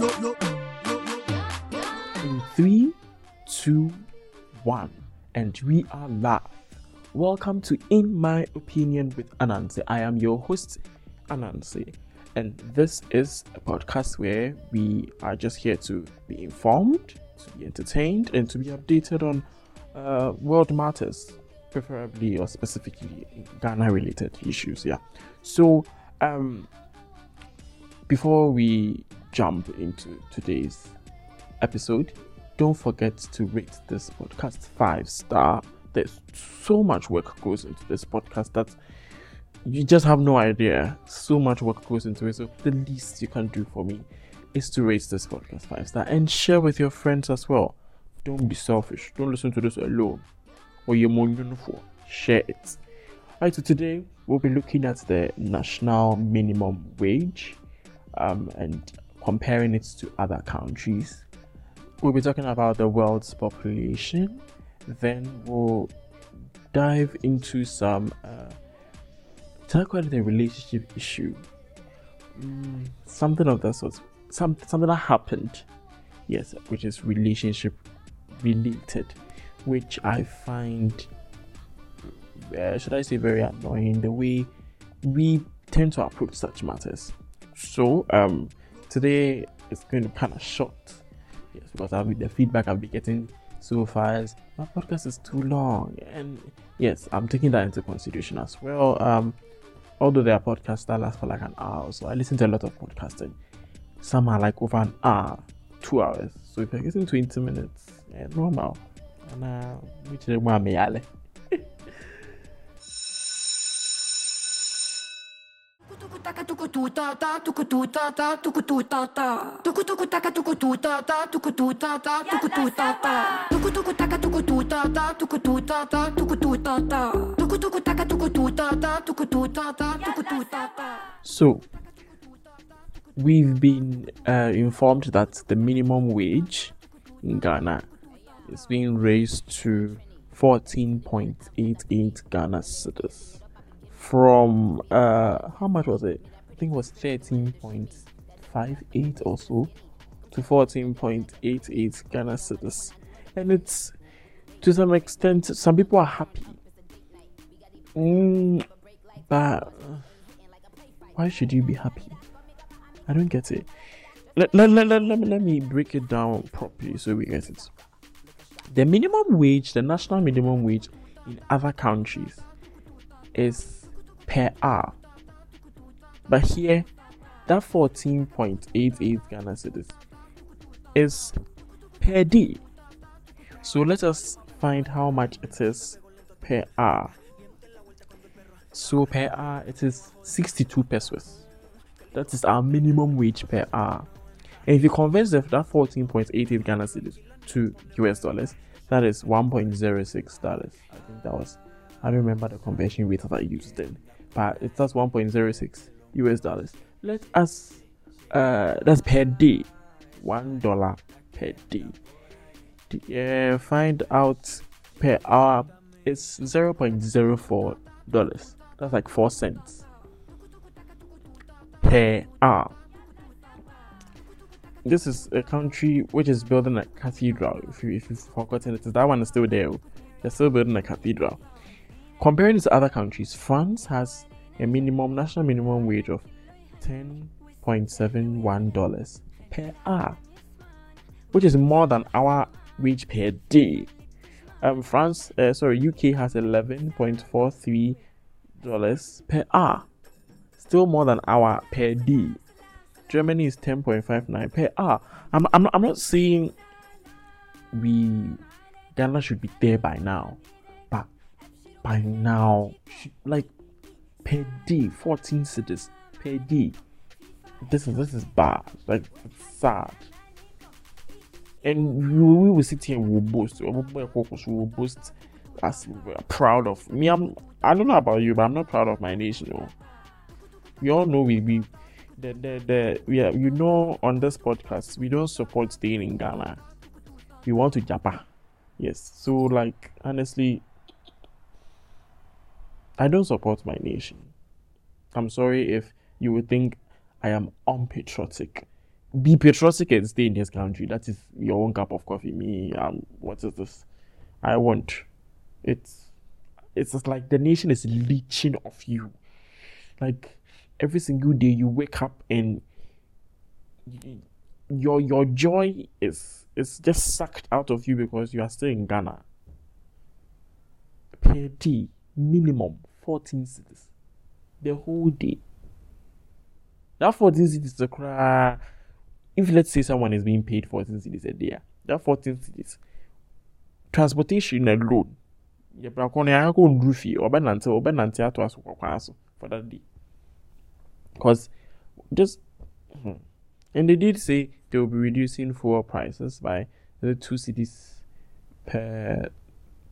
In three, two, one, and we are live. Welcome to In My Opinion with Anansi. I am your host, Anansi, and this is a podcast where we are just here to be informed, to be entertained, and to be updated on uh, world matters, preferably or specifically Ghana related issues. Yeah. So, um, before we jump into today's episode, don't forget to rate this podcast five star. There's so much work goes into this podcast that you just have no idea. So much work goes into it. So the least you can do for me is to rate this podcast five star and share with your friends as well. Don't be selfish. Don't listen to this alone. Or you're more for. Share it. Alright, so today we'll be looking at the national minimum wage um, and comparing it to other countries. We'll be talking about the world's population. Then we'll dive into some uh, the relationship issue. Mm, something of that sort. Some something that happened. Yes, which is relationship related, which I find, uh, should I say, very annoying. The way we tend to approach such matters. So, um, today it's going to be kind of short, yes, because I'll be the feedback I'll be getting so far my podcast is too long, and yes, I'm taking that into consideration as well. Um, although there are podcasts that last for like an hour, so I listen to a lot of podcasting. Some are like over an hour, two hours. So if you're getting 20 minutes, yeah, normal. And uh, which is So, we've been uh, informed that the minimum wage in Ghana is being raised to 14.88 Ghana cedis from uh, how much was it? Think was 13.58 or so to 14.88 Ghana cedis, and it's to some extent some people are happy. Mm, but why should you be happy? I don't get it. Let, let, let, let, let, me, let me break it down properly so we get it. The minimum wage, the national minimum wage in other countries is per hour. But here, that 14.88 Ghana cedis is per day. So let us find how much it is per hour. So per hour, it is 62 pesewas. That is our minimum wage per hour. And if you convert that 14.88 Ghana cedis to US dollars, that is 1.06 dollars. I think that was, I don't remember the conversion rate that I used then, but it's just 1.06 US dollars. Let us, uh, that's per day, one dollar per day. Yeah, find out per hour it's 0.04 dollars. That's like four cents per hour. This is a country which is building a cathedral. If, you, if you've forgotten it, that one is still there. They're still building a cathedral. Comparing to other countries, France has a minimum national minimum wage of $10.71 per hour, which is more than our wage per day. Um, France, uh, sorry, UK has $11.43 per hour, still more than our per day. Germany is 10.59 per hour. I'm, I'm, not, I'm not saying we Ghana should be there by now, but by now, like per day, 14 cedis per day. This is this is bad. Like it's sad. And we, we will sit here and we'll boast. We will boast as we're proud of me. I'm I don't know about you, but I'm not proud of my nation. Know? We all know we we the the the we are, you know on this podcast we don't support staying in Ghana. We want to japa. Yes. So like honestly I don't support my nation. I'm sorry if you would think I am unpatriotic. be patriotic and stay in this country. That is your own cup of coffee. Me, um, what is this? I want. It's it's just like the nation is leeching off you. Like every single day you wake up and your your joy is is just sucked out of you because you are still in Ghana. Pay minimum 14 cedis the whole day. That 14 cedis is a cry. If let's say someone is being paid 14 cedis a day, that 14 cedis, transportation alone yɛbrɛ no yɛaka kɔ nduru fie ɔbɛnante ɔbɛnante ato aso kɔkwan so for that day because just hmm. and they did say they will be reducing fuel prices by the two cedis per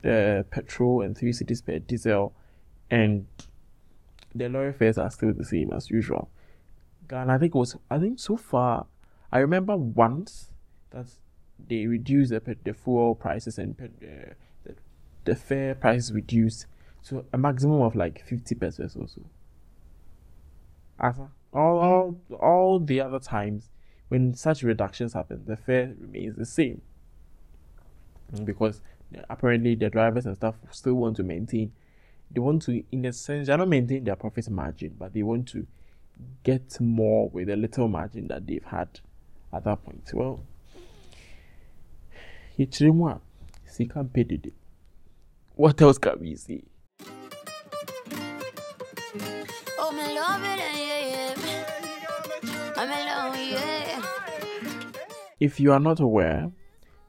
uh, petrol and three cedis per diesel and the lorry fares are still the same as usual and I think was I think so far I remember once that they reduced the, the fuel prices and uh, the fare prices reduced to a maximum of like 50 pesewas or so. As all, all, all the other times when such reductions happen, the fare remains the same. Because apparently the drivers and stuff still want to maintain, they want to, in a sense, they're not maintaining their profit margin, but they want to get more with a little margin that they've had at that point. Well, yɛkyerɛ sika what else can we say? If you are not aware,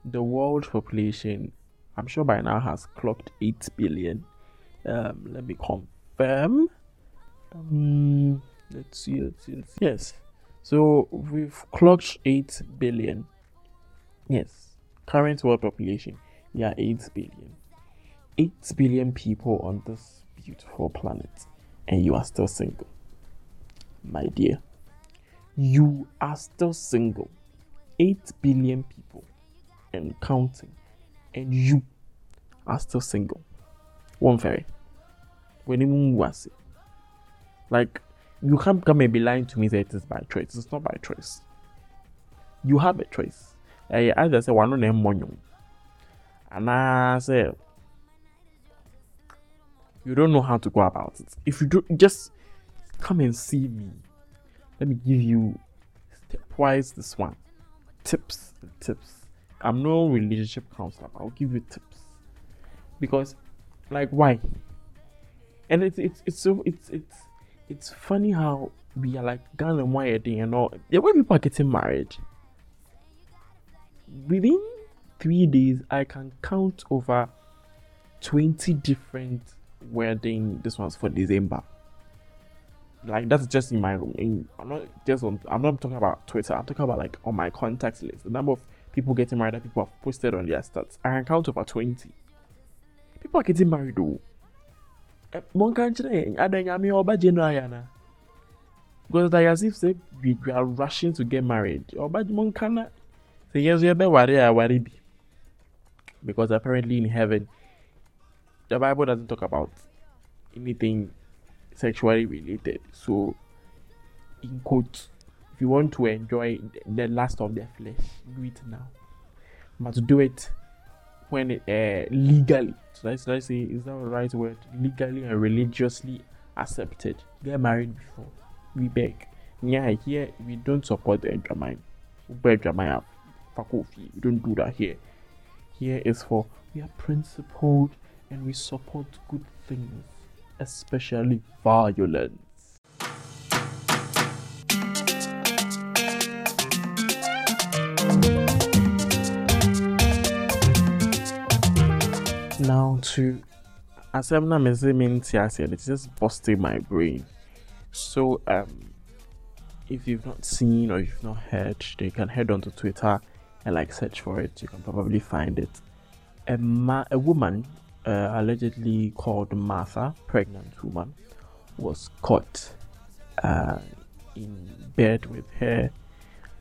the world population, I'm sure by now, has clocked 8 billion. Um, let me confirm. Um, let's see, let's see, let's see. Yes. So we've clocked 8 billion. Yes. Current world population, yeah, 8 billion. 8 billion people on this beautiful planet, and you are still single. My dear, you are still single. 8 billion people and counting, and you are still single. Was it? Like, you can't come and be lying to me that it is by choice. It's not by choice. You have a choice. I either say one on them money. And I say you don't know how to go about it. If you do, just come and see me. Let me give you stepwise this one tips tips. I'm no relationship counselor. I'll give you tips because, like, why? And it's it's it's so it's it's it's funny how we are like wire thing and all. The way people are getting married within three days, I can count over twenty different wedding. This one's for December. Like that's just in my room. In, I'm not just on. I'm not talking about Twitter. I'm talking about like on my contacts list. The number of people getting married that people have posted on their stats. I can count over twenty. People are getting married though. Eh, one country, I think I'm your January because like as if say we, we are rushing to get married. Oba mon kana say yes we worry worry be because apparently in heaven the Bible doesn't talk about anything sexually related. So, in quotes, if you want to enjoy the last of the flesh, do it now. But do it when uh, legally. So let's, let's say, is that the right word? Legally and religiously accepted. Get married before. We beg. Yeah, here we don't support the drama. We don't do that here. Here is for we are principled and we support good things, especially violence. To as I'm not mean it's just busting my brain. So um if you've not seen or you've not heard, you can head on to Twitter and like search for it. You can probably find it. A, ma- a woman uh, allegedly called Martha, pregnant woman, was caught uh, in bed with her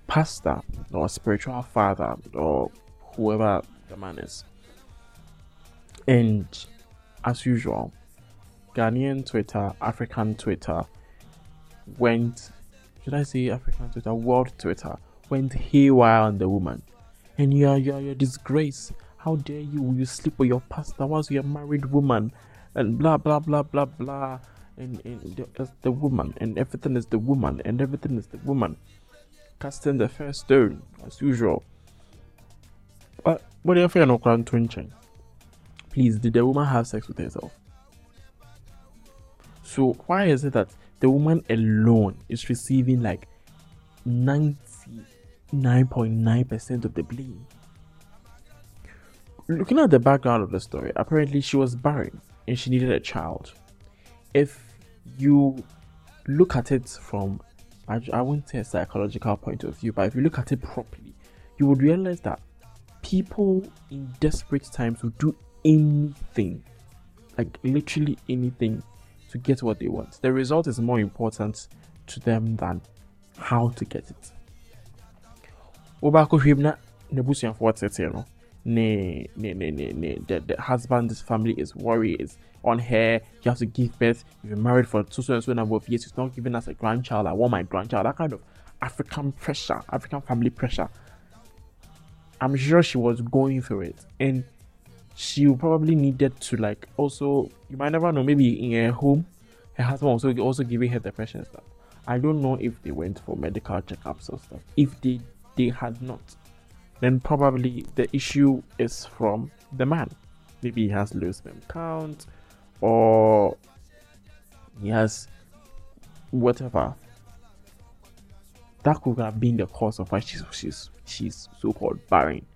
pastor or spiritual father or whoever the man is. And as usual, Ghanaian Twitter, African Twitter went, should I say African Twitter, world Twitter went haywire on the woman. And you are, you are disgrace. How dare you? You sleep with your pastor whilst you're a married woman. And blah, blah, blah, blah, blah. And, and the, the woman. And everything is the woman. And everything is the woman. Casting the first stone, as usual. But what if you're not twinching? Please, did the woman have sex with herself? So why is it that the woman alone is receiving like 99.9% of the blame? Looking at the background of the story, apparently she was barren and she needed a child. If you look at it from, I, I wouldn't say a psychological point of view, but if you look at it properly, you would realize that people in desperate times will do anything, like literally anything, to get what they want. The result is more important to them than how to get it. Obako hwim na nebusuafoɔ tete no ne ne ne ne ne the, the husband's family is worried is on her. You have to give birth. You've been married for two so and so number of years. She's not giving us a grandchild. I want my grandchild. That kind of African pressure African family pressure. I'm sure she was going through it. And she probably needed to like also you might never know maybe in her home her husband also also giving her depression stuff. I don't know if they went for medical checkups or stuff. If they they had not then probably the issue is from the man. Maybe he has low sperm count or he has whatever. That could have been the cause of why she's she's she's so-called barren.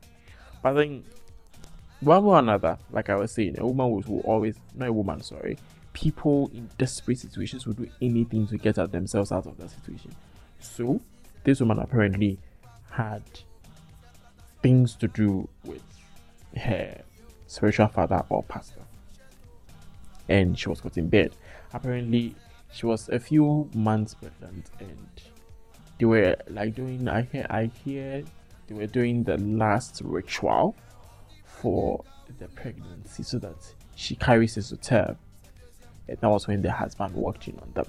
But I think one way or another, like I was saying, a woman will, always, not a woman, sorry, people in desperate situations will do anything to get at themselves out of that situation. So, this woman apparently had things to do with her spiritual father or pastor. And she was caught in bed. Apparently, she was a few months pregnant and they were like doing I hear I hear they were doing the last ritual for the pregnancy so that she carries it to term. And that was when the husband walked in on them.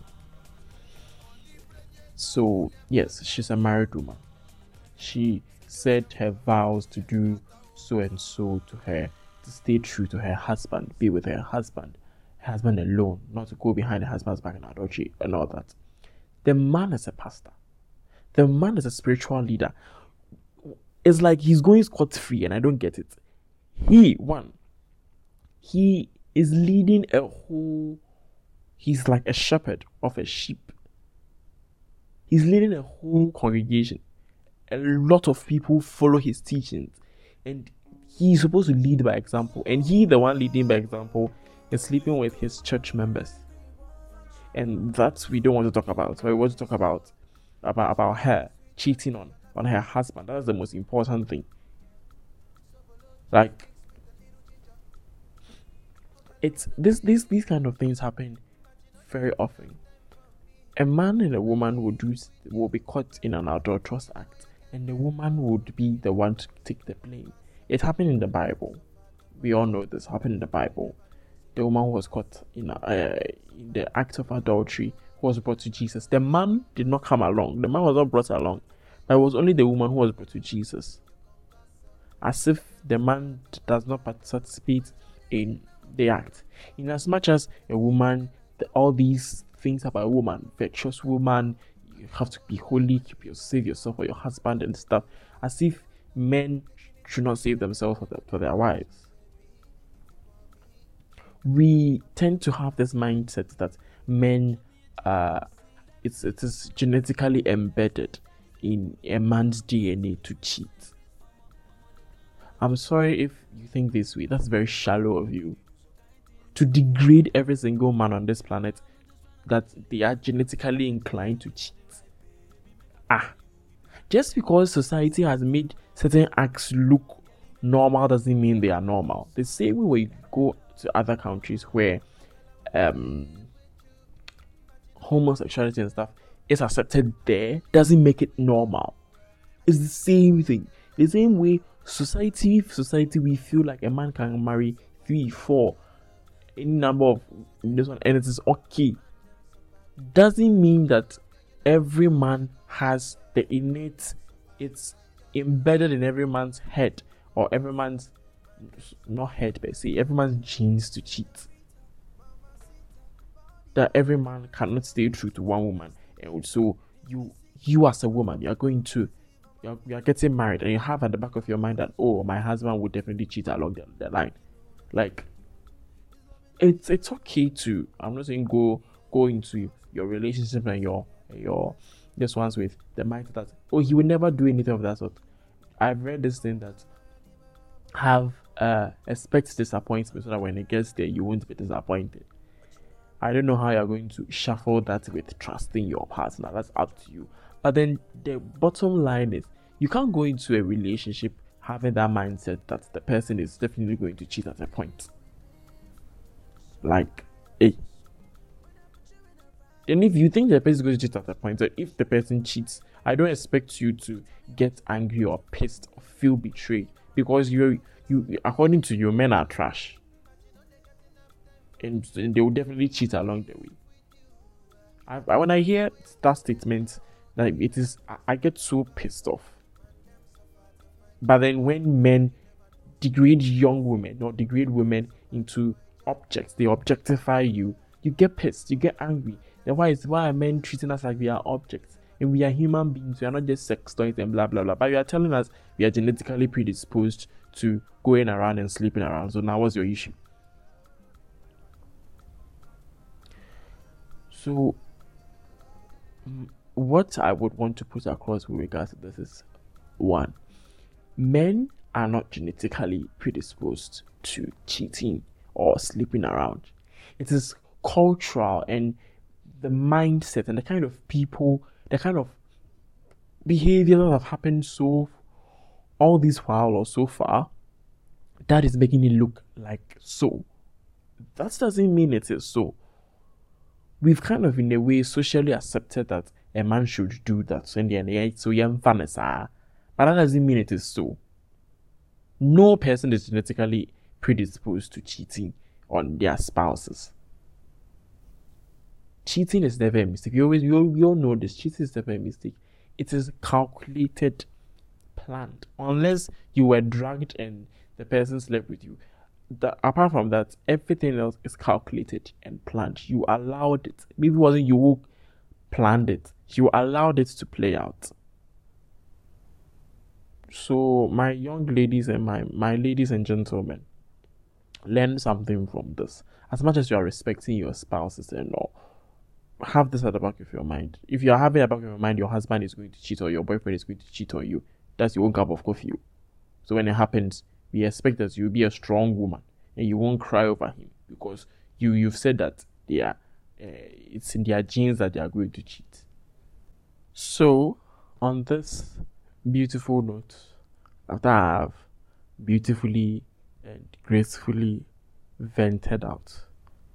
So, yes, she's a married woman. She said her vows to do so and so to her, to stay true to her husband, be with her husband, her husband alone, not to go behind her husband's back in adultery and all that. The man is a pastor, the man is a spiritual leader. It's like he's going scot free, and I don't get it he one he is leading a whole he's like a shepherd of a sheep. He's leading a whole congregation. A lot of people follow his teachings. And he's supposed to lead by example. And he the one leading by example is sleeping with his church members. And that we don't want to talk about. We want to talk about about about her cheating on on her husband. That's the most important thing like it's this this these kind of things happen very often. A man and a woman would do will be caught in an adulterous act, and the woman would be the one to take the blame. It happened in the Bible. We all know this happened in the Bible. The woman was caught in, a, uh, in the act of adultery who was brought to Jesus. The man did not come along. The man was not brought along. But it was only the woman who was brought to Jesus as if the man does not participate in the act. In as much as a woman, the, all these things about a woman, virtuous woman, you have to be holy, keep your save yourself for your husband and stuff, as if men should not save themselves for, the, for their wives. We tend to have this mindset that men, uh, it's it is genetically embedded in a man's DNA to cheat I'm sorry if you think this way. That's very shallow of you. To degrade every single man on this planet that they are genetically inclined to cheat. Ah. Just because society has made certain acts look normal doesn't mean they are normal. The same way you go to other countries where um, homosexuality and stuff is accepted there doesn't make it normal. It's the same thing. The same way society society we feel like a man can marry three four any number of this one and it is okay. Doesn't mean that every man has the innate it's embedded in every man's head or every man's not head but see every man's genes to cheat. That every man cannot stay true to one woman. And so you you as a woman you are going to you're, you're getting married and you have at the back of your mind that oh my husband would definitely cheat along the, the line like it's it's okay to i'm not saying go go into your relationship and your your this ones with the mindset that oh he would never do anything of that sort i've read this thing that have uh expect disappointment so that when it gets there you won't be disappointed I don't know how you're going to shuffle that with trusting your partner. That's up to you. But then the bottom line is you can't go into a relationship having that mindset that the person is definitely going to cheat at a point. Like, hey. And if you think the person is going to cheat at a point, if the person cheats, I don't expect you to get angry or pissed or feel betrayed because you're you according to you men are trash and, and they will definitely cheat along the way. I, I, when I hear that statement, like it is, I, I get so pissed off. But then when men degrade young women or degrade women into objects, they objectify you. You get pissed, you get angry. Then why is why are men treating us like we are objects? And we are human beings, we are not just sex toys and blah blah blah. But you are telling us we are genetically predisposed to going around and sleeping around. So now what's your issue? So, mm, what I would want to put across with regards to this is one, men are not genetically predisposed to cheating or sleeping around. It is cultural and the mindset and the kind of people, the kind of behavior that have happened so all this while or so far that is making it look like so. That doesn't mean it is so we've kind of in a way socially accepted that a man should do that. So in the end, so young fairness, but that doesn't mean it is so. No person is genetically predisposed to cheating on their spouses. Cheating is never a mistake. You always, you all, you all know this. Cheating is never a mistake. It is calculated, planned. Unless you were drugged and the person slept with you that apart from that, everything else is calculated and planned. You allowed it. Maybe it wasn't you who planned it. You allowed it to play out. So my young ladies and my my ladies and gentlemen, learn something from this. As much as you are respecting your spouses and all, have this at the back of your mind. If you are having at the back of your mind, your husband is going to cheat or your boyfriend is going to cheat on you, that's your own cup of coffee. So when it happens, we expect that you'll be a strong woman and you won't cry over him because you you've said that they are uh, it's in their genes that they are going to cheat. So, on this beautiful note, after I have beautifully and gracefully vented out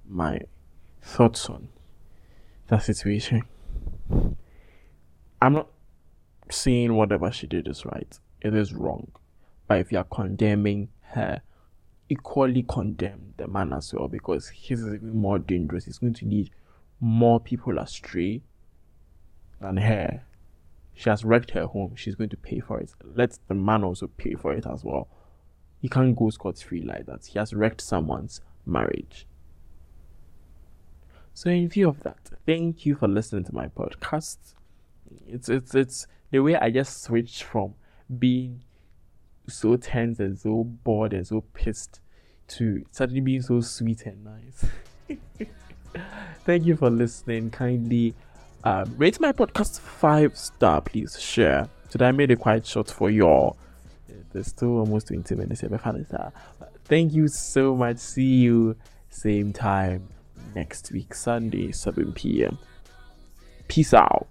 my thoughts on that situation, I'm not saying whatever she did is right. It is wrong. But if you are condemning her, equally condemn the man as well because his is even more dangerous. He's going to lead more people astray than her. She has wrecked her home. She's going to pay for it. Let the man also pay for it as well. He can't go scot free like that. He has wrecked someone's marriage. So, in view of that, thank you for listening to my podcast. It's it's it's the way I just switched from being so tense and so bored and so pissed to suddenly being so sweet and nice. Thank you for listening. Kindly um, rate my podcast five star, please. Share. Today I made it quite short for y'all. There's still almost 20 minutes here. Thank you so much. See you same time next week, Sunday, 7 p.m. Peace out.